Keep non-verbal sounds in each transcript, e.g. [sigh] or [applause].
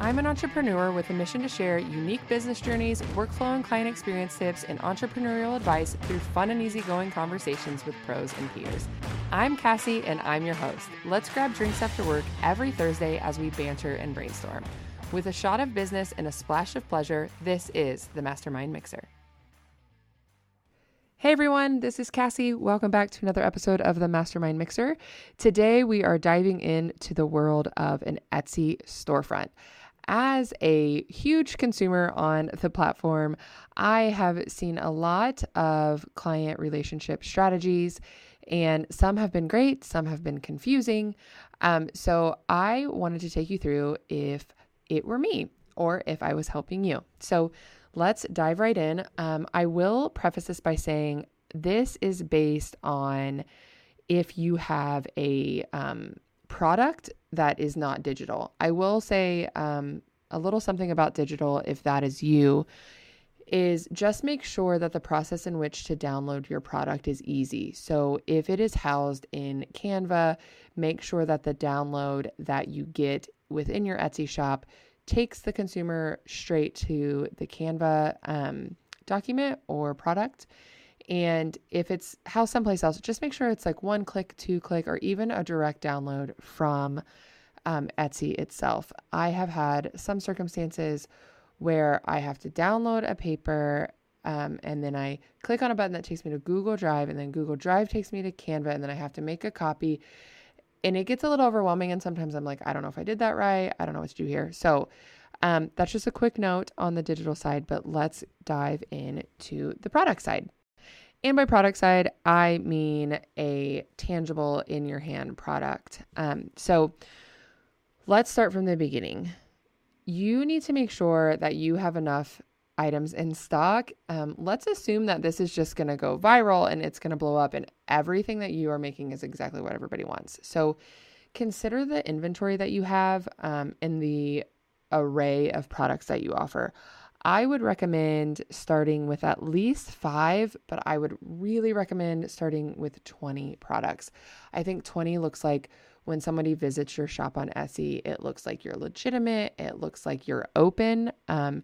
I'm an entrepreneur with a mission to share unique business journeys, workflow and client experience tips, and entrepreneurial advice through fun and easygoing conversations with pros and peers. I'm Cassie, and I'm your host. Let's grab drinks after work every Thursday as we banter and brainstorm. With a shot of business and a splash of pleasure, this is the Mastermind Mixer. Hey everyone, this is Cassie. Welcome back to another episode of the Mastermind Mixer. Today we are diving into the world of an Etsy storefront. As a huge consumer on the platform, I have seen a lot of client relationship strategies, and some have been great, some have been confusing. Um, so I wanted to take you through if it were me or if I was helping you. So let's dive right in. Um, I will preface this by saying this is based on if you have a um, product that is not digital. I will say um, a little something about digital if that is you. Is just make sure that the process in which to download your product is easy. So, if it is housed in Canva, make sure that the download that you get within your Etsy shop takes the consumer straight to the Canva um, document or product. And if it's housed someplace else, just make sure it's like one click, two click, or even a direct download from um, Etsy itself. I have had some circumstances where I have to download a paper um, and then I click on a button that takes me to Google Drive, and then Google Drive takes me to Canva, and then I have to make a copy and it gets a little overwhelming. And sometimes I'm like, I don't know if I did that right. I don't know what to do here. So um, that's just a quick note on the digital side, but let's dive into the product side. And by product side, I mean a tangible in your hand product. Um, so let's start from the beginning. You need to make sure that you have enough items in stock. Um, let's assume that this is just going to go viral and it's going to blow up, and everything that you are making is exactly what everybody wants. So consider the inventory that you have um, and the array of products that you offer. I would recommend starting with at least five, but I would really recommend starting with 20 products. I think 20 looks like when somebody visits your shop on Etsy, it looks like you're legitimate, it looks like you're open. Um,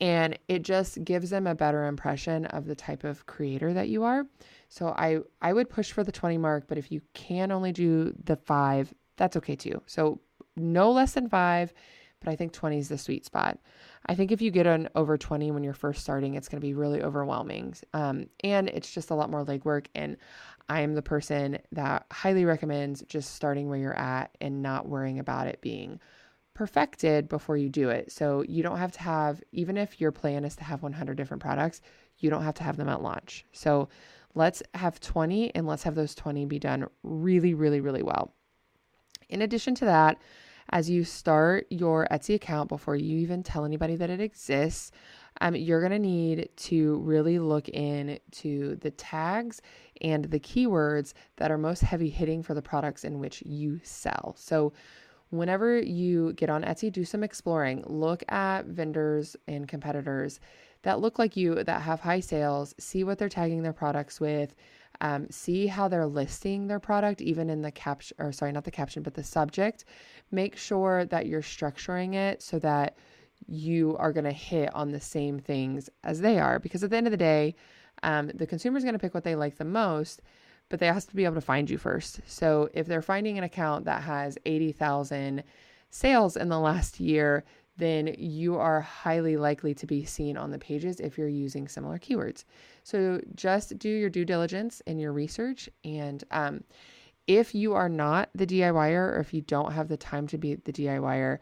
and it just gives them a better impression of the type of creator that you are. So I I would push for the 20 mark, but if you can only do the 5, that's okay too. So no less than 5, but I think 20 is the sweet spot. I think if you get on over 20 when you're first starting, it's going to be really overwhelming. Um, and it's just a lot more legwork. And I am the person that highly recommends just starting where you're at and not worrying about it being perfected before you do it. So you don't have to have, even if your plan is to have 100 different products, you don't have to have them at launch. So let's have 20 and let's have those 20 be done really, really, really well. In addition to that, as you start your Etsy account before you even tell anybody that it exists, um, you're going to need to really look into the tags and the keywords that are most heavy hitting for the products in which you sell. So, whenever you get on Etsy, do some exploring. Look at vendors and competitors that look like you that have high sales, see what they're tagging their products with. Um, see how they're listing their product, even in the caption, or sorry, not the caption, but the subject. Make sure that you're structuring it so that you are going to hit on the same things as they are. Because at the end of the day, um, the consumer is going to pick what they like the most but they have to be able to find you first. So if they're finding an account that has 80,000 sales in the last year, then you are highly likely to be seen on the pages if you're using similar keywords. So just do your due diligence and your research. And um, if you are not the DIYer or if you don't have the time to be the DIYer,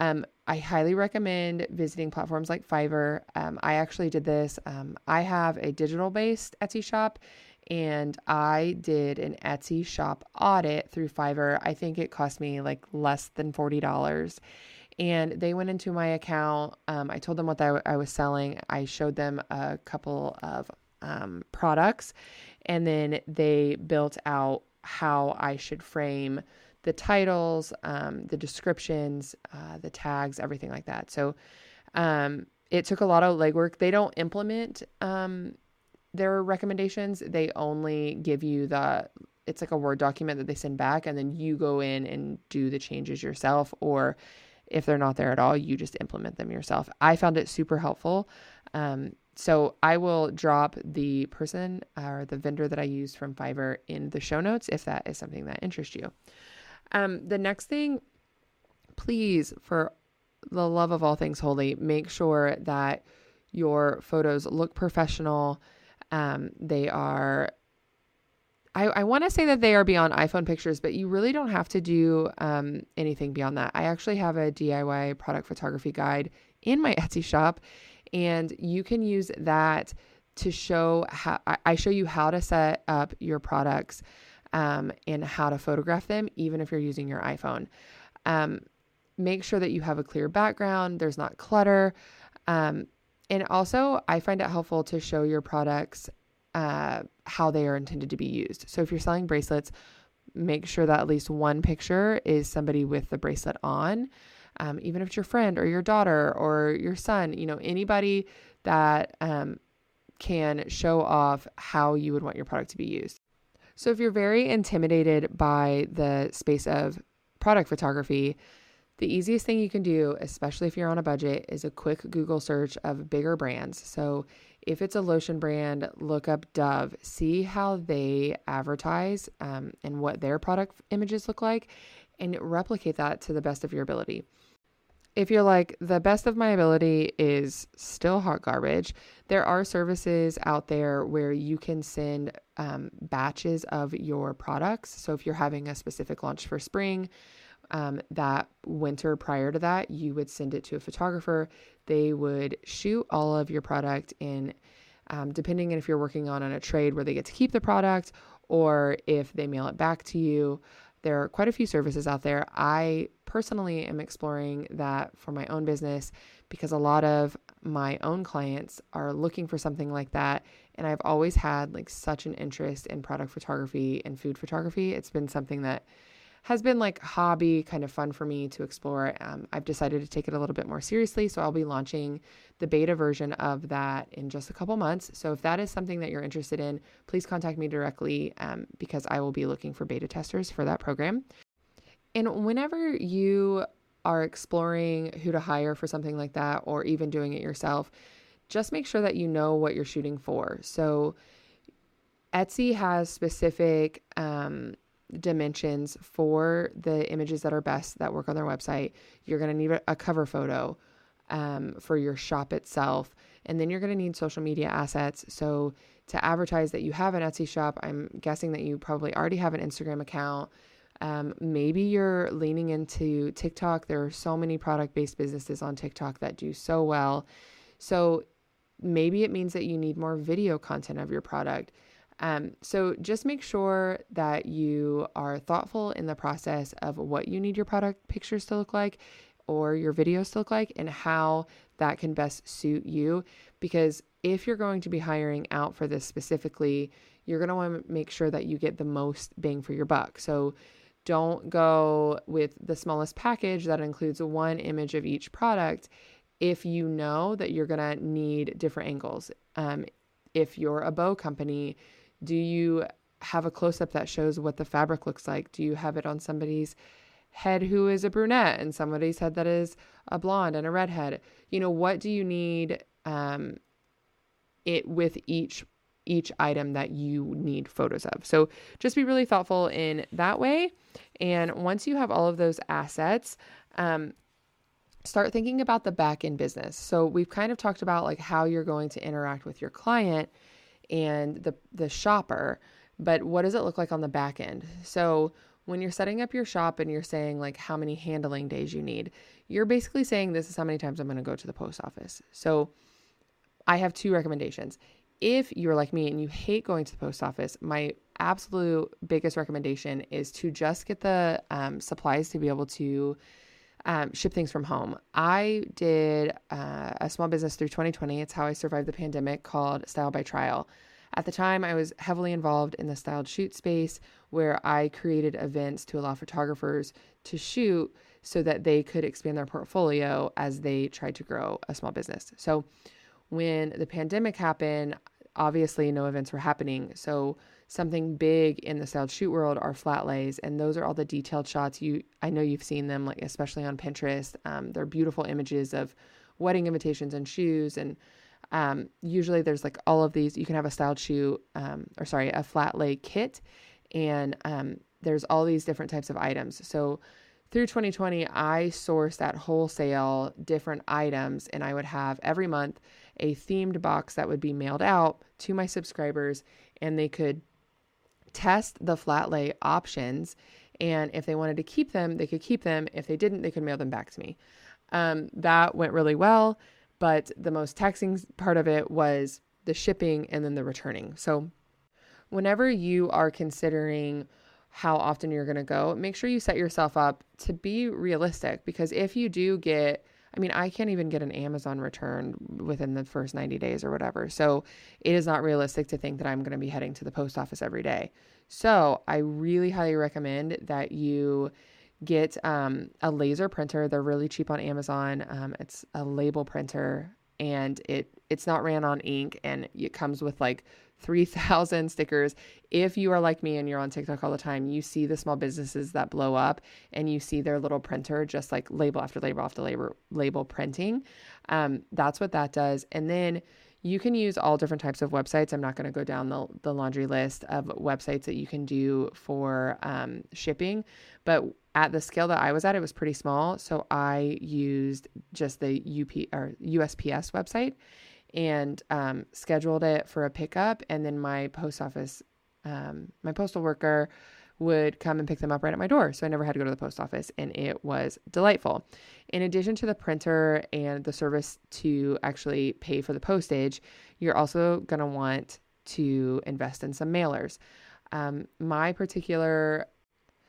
um, I highly recommend visiting platforms like Fiverr. Um, I actually did this. Um, I have a digital based Etsy shop and I did an Etsy shop audit through Fiverr. I think it cost me like less than $40. And they went into my account. Um, I told them what I, I, was selling. I showed them a couple of um, products, and then they built out how I should frame the titles, um, the descriptions, uh, the tags, everything like that. So um, it took a lot of legwork. They don't implement um, their recommendations, they only give you the it's like a Word document that they send back, and then you go in and do the changes yourself, or If they're not there at all, you just implement them yourself. I found it super helpful. Um, so I will drop the person or the vendor that I used from Fiverr in the show notes if that is something that interests you. Um, the next thing, please, for the love of all things holy, make sure that your photos look professional. Um, they are I, I want to say that they are beyond iPhone pictures, but you really don't have to do um, anything beyond that. I actually have a DIY product photography guide in my [laughs] Etsy shop, and you can use that to show how I show you how to set up your products um, and how to photograph them, even if you're using your iPhone. Um, make sure that you have a clear background, there's not clutter. Um, and also, I find it helpful to show your products uh, how they are intended to be used. So if you're selling bracelets, make sure that at least one picture is somebody with the bracelet on. Um, even if it's your friend or your daughter or your son, you know, anybody that um, can show off how you would want your product to be used. So if you're very intimidated by the space of product photography, the easiest thing you can do, especially if you're on a budget, is a quick Google search of bigger brands. So if it's a lotion brand, look up Dove, see how they advertise um, and what their product images look like, and replicate that to the best of your ability. If you're like, the best of my ability is still hot garbage, there are services out there where you can send um, batches of your products. So if you're having a specific launch for spring, um, that winter prior to that, you would send it to a photographer. They would shoot all of your product in, um, depending on if you're working on, on a trade where they get to keep the product or if they mail it back to you. There are quite a few services out there. I personally am exploring that for my own business because a lot of my own clients are looking for something like that. And I've always had like such an interest in product photography and food photography. It's been something that has been like hobby kind of fun for me to explore. Um, I've decided to take it a little bit more seriously, so I'll be launching the beta version of that in just a couple months. So if that is something that you're interested in, please contact me directly um, because I will be looking for beta testers for that program. And whenever you are exploring who to hire for something like that, or even doing it yourself, just make sure that you know what you're shooting for. So Etsy has specific um, dimensions for the images that are best that work on their website. You're going to need a cover photo um, for your shop itself. And then you're going to need social media assets. So, to advertise that you have an Etsy shop, I'm guessing that you probably already have an Instagram account. Um, maybe you're leaning into TikTok. There are so many product based businesses on TikTok that do so well. So, maybe it means that you need more video content of your product. Um, so just make sure that you are thoughtful in the process of what you need your product pictures to look like or your videos to look like and how that can best suit you. Because if you're going to be hiring out for this specifically, you're going to want to make sure that you get the most bang for your buck. So don't go with the smallest package that includes one image of each product if you know that you're going to need different angles. Um, if you're a bow company, do you have a close up that shows what the fabric looks like? Do you have it on somebody's head who is a brunette and somebody's head that is a blonde and a redhead? You know, what do you need um, it with each each item that you need photos of. So just be really thoughtful in that way. And once you have all of those assets, um, start thinking about the back end business. So we've kind of talked about like how you're going to interact with your client and the the shopper, but what does it look like on the back end? So when you're setting up your shop and you're saying like how many handling days you need, you're basically saying this is how many times I'm going to go to the post office. So I have two recommendations. If you're like me and you hate going to the post office, my absolute biggest recommendation is to just get the um, supplies to be able to um, ship things from home. I did uh, a small business through 2020. It's how I survived the pandemic called Style by Trial. At the time, I was heavily involved in the styled shoot space where I created events to allow photographers to shoot so that they could expand their portfolio as they tried to grow a small business. So, when the pandemic happened, obviously no events were happening. So, something big in the styled shoot world are flat lays, and those are all the detailed shots. You, I know you've seen them, like especially on Pinterest. Um, they're beautiful images of wedding invitations and shoes, and um, usually there's like all of these. You can have a styled shoe, um, or sorry, a flat lay kit, and um, there's all these different types of items. So through 2020, I sourced at wholesale different items, and I would have every month a themed box that would be mailed out to my subscribers, and they could test the flat lay options. And if they wanted to keep them, they could keep them. If they didn't, they could mail them back to me. Um, that went really well, but the most taxing part of it was the shipping and then the returning. So, whenever you are considering how often you're going to go, make sure you set yourself up to be realistic because if you do get I mean, I can't even get an Amazon return within the first 90 days or whatever. So it is not realistic to think that I'm going to be heading to the post office every day. So I really highly recommend that you get um, a laser printer. They're really cheap on Amazon. Um, it's a label printer and it it's not ran on ink and it comes with like 3000 stickers if you are like me and you're on tiktok all the time you see the small businesses that blow up and you see their little printer just like label after label after label label printing um, that's what that does and then you can use all different types of websites. I'm not going to go down the, the laundry list of websites that you can do for um, shipping, but at the scale that I was at, it was pretty small. So I used just the UP or USPS website and um, scheduled it for a pickup. And then my post office, um, my postal worker would come and pick them up right at my door. So I never had to go to the post office and it was delightful. In addition to the printer and the service to actually pay for the postage, you're also going to want to invest in some mailers. Um, my particular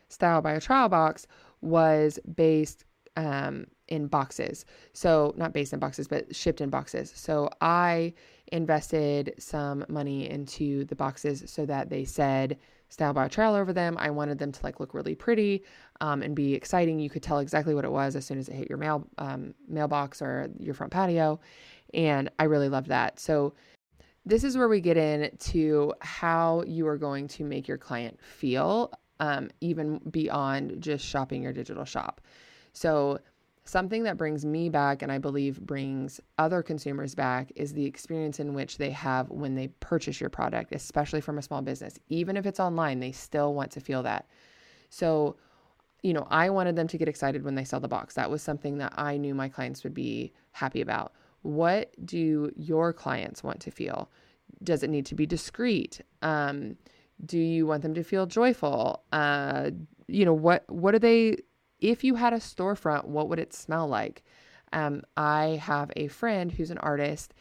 style by a trial box was based um, in boxes. So, not based in boxes, but shipped in boxes. So, I invested some money into the boxes so that they said style by trial over them. I wanted them to like look really pretty um, and be exciting. You could tell exactly what it was as soon as it hit your mail um, mailbox or your front patio, and I really loved that. So this is where we get into how you are going to make your client feel um, even beyond just shopping your digital shop. So, something that brings me back and I believe brings other consumers back is the experience in which they have when they purchase your product, especially from a small business. Even if it's online, they still want to feel that. So, you know, I wanted them to get excited when they saw the box. That was something that I knew my clients would be happy about. What do your clients want to feel? Does it need to be discreet? Um, do you want them to feel joyful? Uh, you know, what what do they if you had a storefront, what would it smell like? Um, I have a friend who's an artist,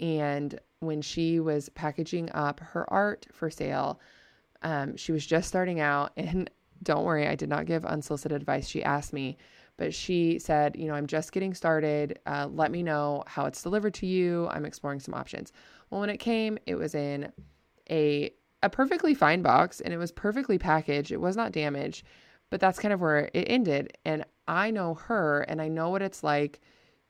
and when she was packaging up her art for sale, um, she was just starting out. [laughs] And don't worry, I did not give unsolicited advice. She asked me, but she said, You know, I'm just getting started. Uh, let me know how it's delivered to you. I'm exploring some options. Well, when it came, it was in a a perfectly fine box and it was perfectly packaged. It was not damaged, but that's kind of where it ended. And I know her and I know what it's like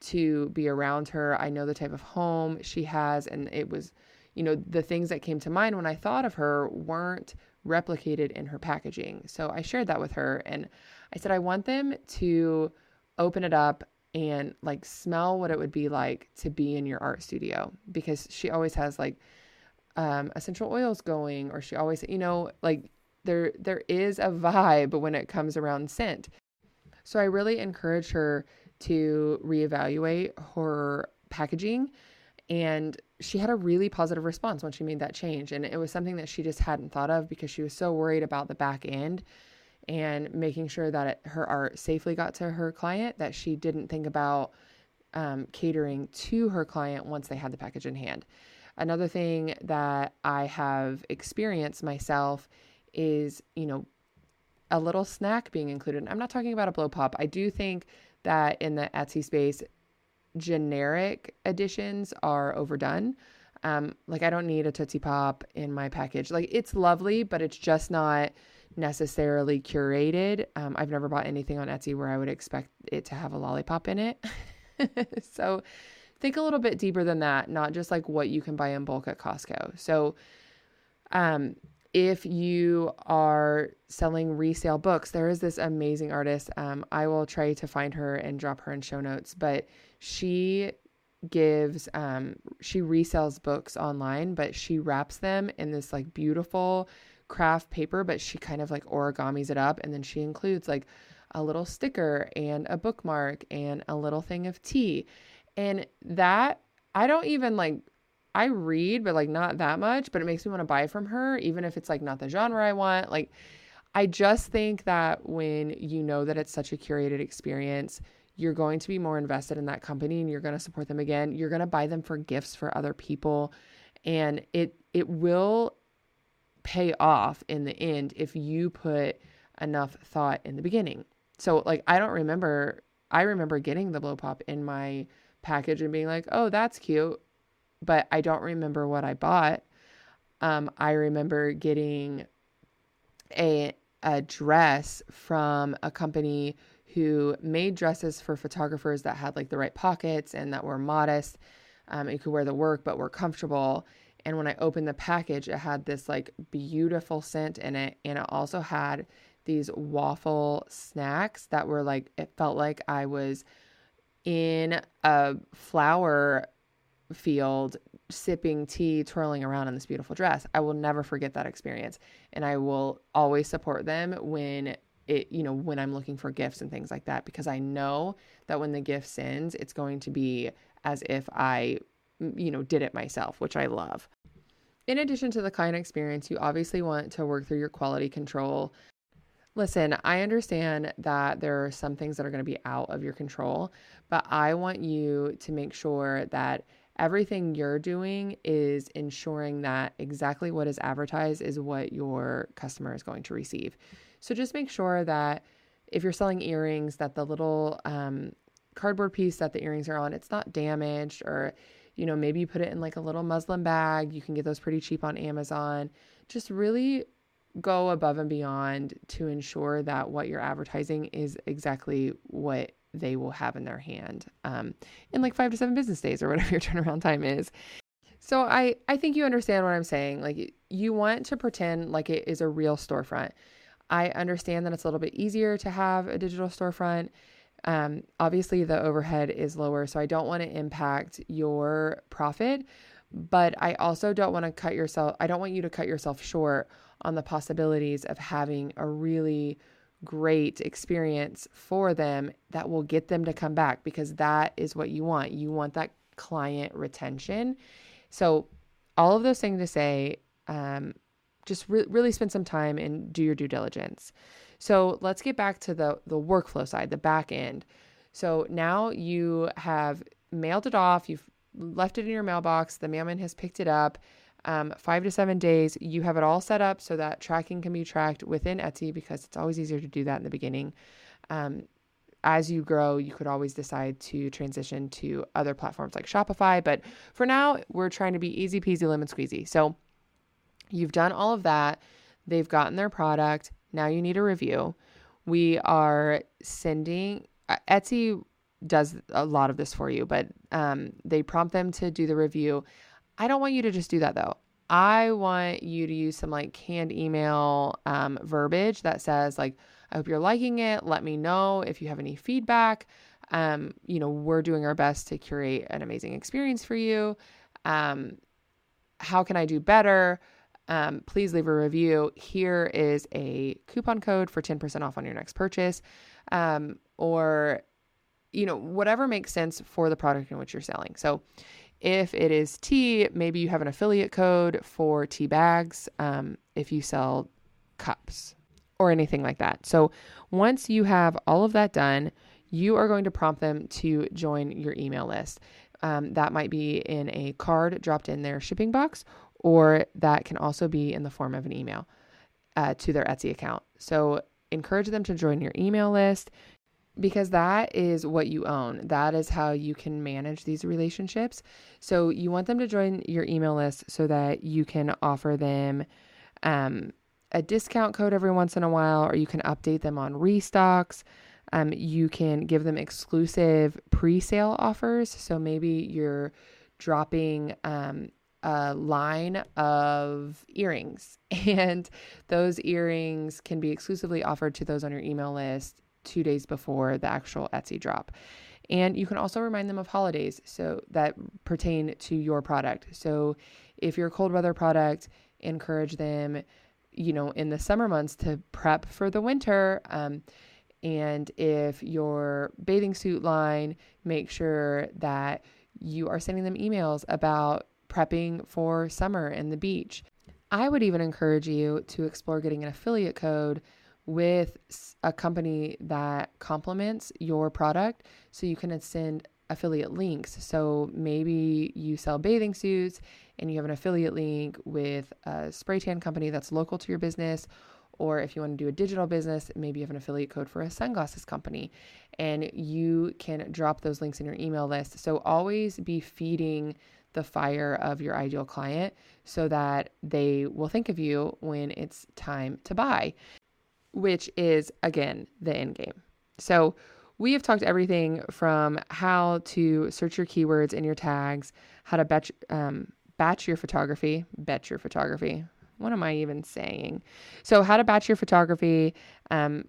to be around her. I know the type of home she has. And it was, you know, the things that came to mind when I thought of her weren't replicated in her packaging. So I shared that with her and I said, I want them to open it up and like smell what it would be like to be in your art studio because she always has like um, essential oils going, or she always, you know, like there there is a vibe when it comes around scent. So I really encourage her to reevaluate her packaging. And she had a really positive response when she made that change. And it was something that she just hadn't thought of because she was so worried about the back end and making sure that it, her art safely got to her client that she didn't think about um, catering to her client once they had the package in hand. Another thing that I have experienced myself is, you know, a little snack being included. I'm not talking about a blow pop. I do think that in the Etsy space, generic additions are overdone. Um, like I don't need a Tootsie Pop in my package. Like it's lovely, but it's just not necessarily curated. Um, I've never bought anything on Etsy where I would expect it to have a lollipop in it. [laughs] so think a little bit deeper than that, not just like what you can buy in bulk at Costco. So, um, if you are selling resale books, there is this amazing artist. Um, I will try to find her and drop her in show notes, but she gives um she resells books online but she wraps them in this like beautiful craft paper but she kind of like origamis it up and then she includes like a little sticker and a bookmark and a little thing of tea and that I don't even like I read, but like not that much, but it makes me want to buy from her, even if it's like not the genre I want. Like, I just think that when you know that it's such a curated experience, you're going to be more invested in that company and you're going to support them again. You're going to buy them for gifts for other people and it it will pay off in the end if you put enough thought in the beginning. So like I don't remember I remember getting the blow pop in my package and being like, "Oh, that's cute." But I don't remember what I bought. Um, I remember getting a a dress from a company who made dresses for photographers that had like the right pockets and that were modest. Um, you could wear the work but were comfortable. And when I opened the package, it had this like beautiful scent in it, and it also had these waffle snacks that were like it felt like I was in a flower field sipping tea, twirling around in this beautiful dress. I will never forget that experience. And I will always support them when it, you know, when I'm looking for gifts and things like that, because I know that when the gift sends, it's going to be as if I, you know, did it myself, which I love. In addition to the client experience, you obviously want to work through your quality control. Listen, I understand that there are some things that are going to be out of your control, but I want you to make sure that everything you're doing is ensuring that exactly what is advertised is what your customer is going to receive. So just make sure that if you're selling earrings, that the little um, cardboard piece that the earrings are on, it's not damaged, or you know maybe you put it in like a little muslin bag. You can get those pretty cheap on Amazon. Just really go above and beyond to ensure that what you're advertising is exactly what they will have in their hand um, in like five to seven business days or [laughs] whatever your turnaround time is. So I I think you understand what I'm saying. Like you want to pretend like it is a real storefront. I understand that it's a little bit easier to have a digital storefront. Um, obviously, the overhead is lower, so I don't want to impact your profit, but I also don't want to cut yourself. I don't want you to cut yourself short on the possibilities of having a really great experience for them that will get them to come back because that is what you want. You want that client retention. So, all of those things to say, um, just re- really spend some time and do your due diligence. So, let's get back to the, the workflow side, the back end. So, now you have mailed it off, you've left it in your mailbox, the mailman has picked it up um, five to seven days. You have it all set up so that tracking can be tracked within Etsy because it's always easier to do that in the beginning. Um, as you grow, you could always decide to transition to other platforms like Shopify. But for now, we're trying to be easy peasy lemon squeezy. So you've done all of that. They've gotten their product. Now you need a review. We are sending uh, Etsy does a lot of this for you, but um, they prompt them to do the review. I don't want you to just do that though. I want you to use some like canned email um, verbiage that says like, I hope you're liking it. Let me know if you have any feedback. Um, you know, we're doing our best to curate an amazing experience for you. Um, how can I do better? Um, please leave a review. Here is a coupon code for 10% off on your next purchase. Um, or, you know, whatever makes sense for the product in which you're selling. So if it is tea, maybe you have an affiliate code for tea bags um, if you sell cups or anything like that. So once you have all of that done, you are going to prompt them to join your email list. Um, that might be in a card dropped in their shipping box, or that can also be in the form of an email uh, to their Etsy account. So encourage them to join your email list because that is what you own. That is how you can manage these relationships. So you want them to join your email list so that you can offer them um, a discount code every once in a while, or you can update them on restocks. Um, you can give them exclusive pre sale offers. So maybe you're dropping um, a line of earrings, [laughs] and those earrings can be exclusively offered to those on your email list two days before the actual Etsy drop. And you can also remind them of holidays so that pertain to your product. So if you're a cold weather product, encourage them, you know, in the summer months to prep for the winter. Um, and if your bathing suit line, make sure that you are sending them emails about prepping for summer and the beach. I would even encourage you to explore getting an affiliate code with a company that complements your product so you can send affiliate links. So maybe you sell bathing suits and you have an affiliate link with a spray tan company that's local to your business. Or if you want to do a digital business, maybe you have an affiliate code for a sunglasses company and you can drop those links in your email list. So always be feeding the fire of your ideal client so that they will think of you when it's time to buy which is again the end game. So we have talked everything from how to search your keywords in your tags, how to batch, um, batch your photography, batch your photography. What am I even saying? So how to batch your photography, um,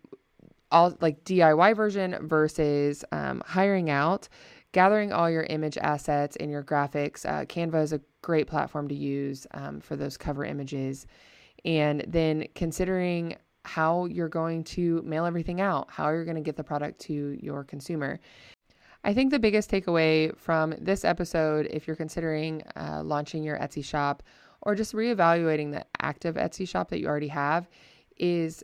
all like DIY version versus um, hiring out, gathering all your image assets and your graphics. Uh, Canva is a great platform to use um, for those cover images. And then considering how you're going to mail everything out, how you're going to get the product to your consumer. I think the biggest takeaway from this episode, if you're considering uh, launching your Etsy shop or just reevaluating the active Etsy shop that you already have, is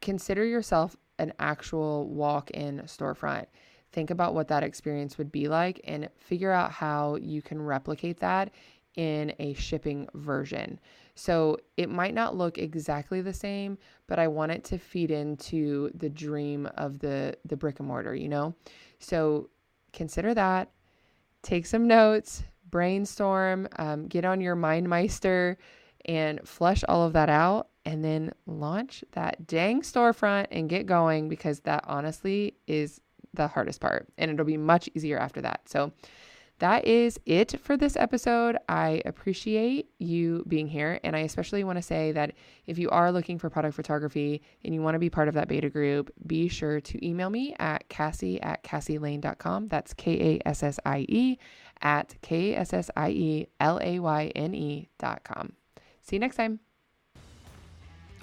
consider yourself an actual walk in storefront. Think about what that experience would be like and figure out how you can replicate that in a shipping version. So it might not look exactly the same, but I want it to feed into the dream of the the brick and mortar, you know? So consider that. Take some notes, brainstorm, um, get on your MindMeister and flush all of that out and then launch that dang storefront and get going because that honestly is the hardest part and it'll be much easier after that. So that is it for this episode. I appreciate you being here. And I especially want to say that if you are looking for product photography and you want to be part of that beta group, be sure to email me at cassie at KassieLayne.com. That's K A S S I E at K S S I E L A Y N E.com. See you next time.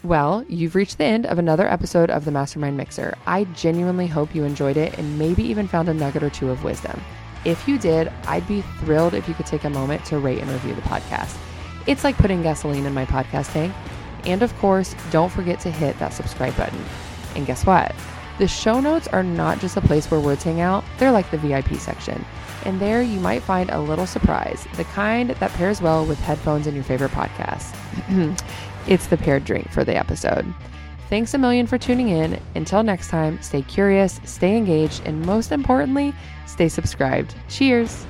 Well, you've reached the end of another episode of the Mastermind Mixer. I genuinely hope you enjoyed it and maybe even found a nugget or two of wisdom. If you did, I'd be thrilled if you could take a moment to rate and review the podcast. It's like putting gasoline in my podcast tank. And of course, don't forget to hit that subscribe button. And guess what? The show notes are not just a place where words hang out, they're like the VIP section. And there you might find a little surprise, the kind that pairs well with headphones and your favorite podcast. [clears throat] it's the paired drink for the episode. Thanks a million for tuning in. Until next time, stay curious, stay engaged, and most importantly, stay subscribed. Cheers.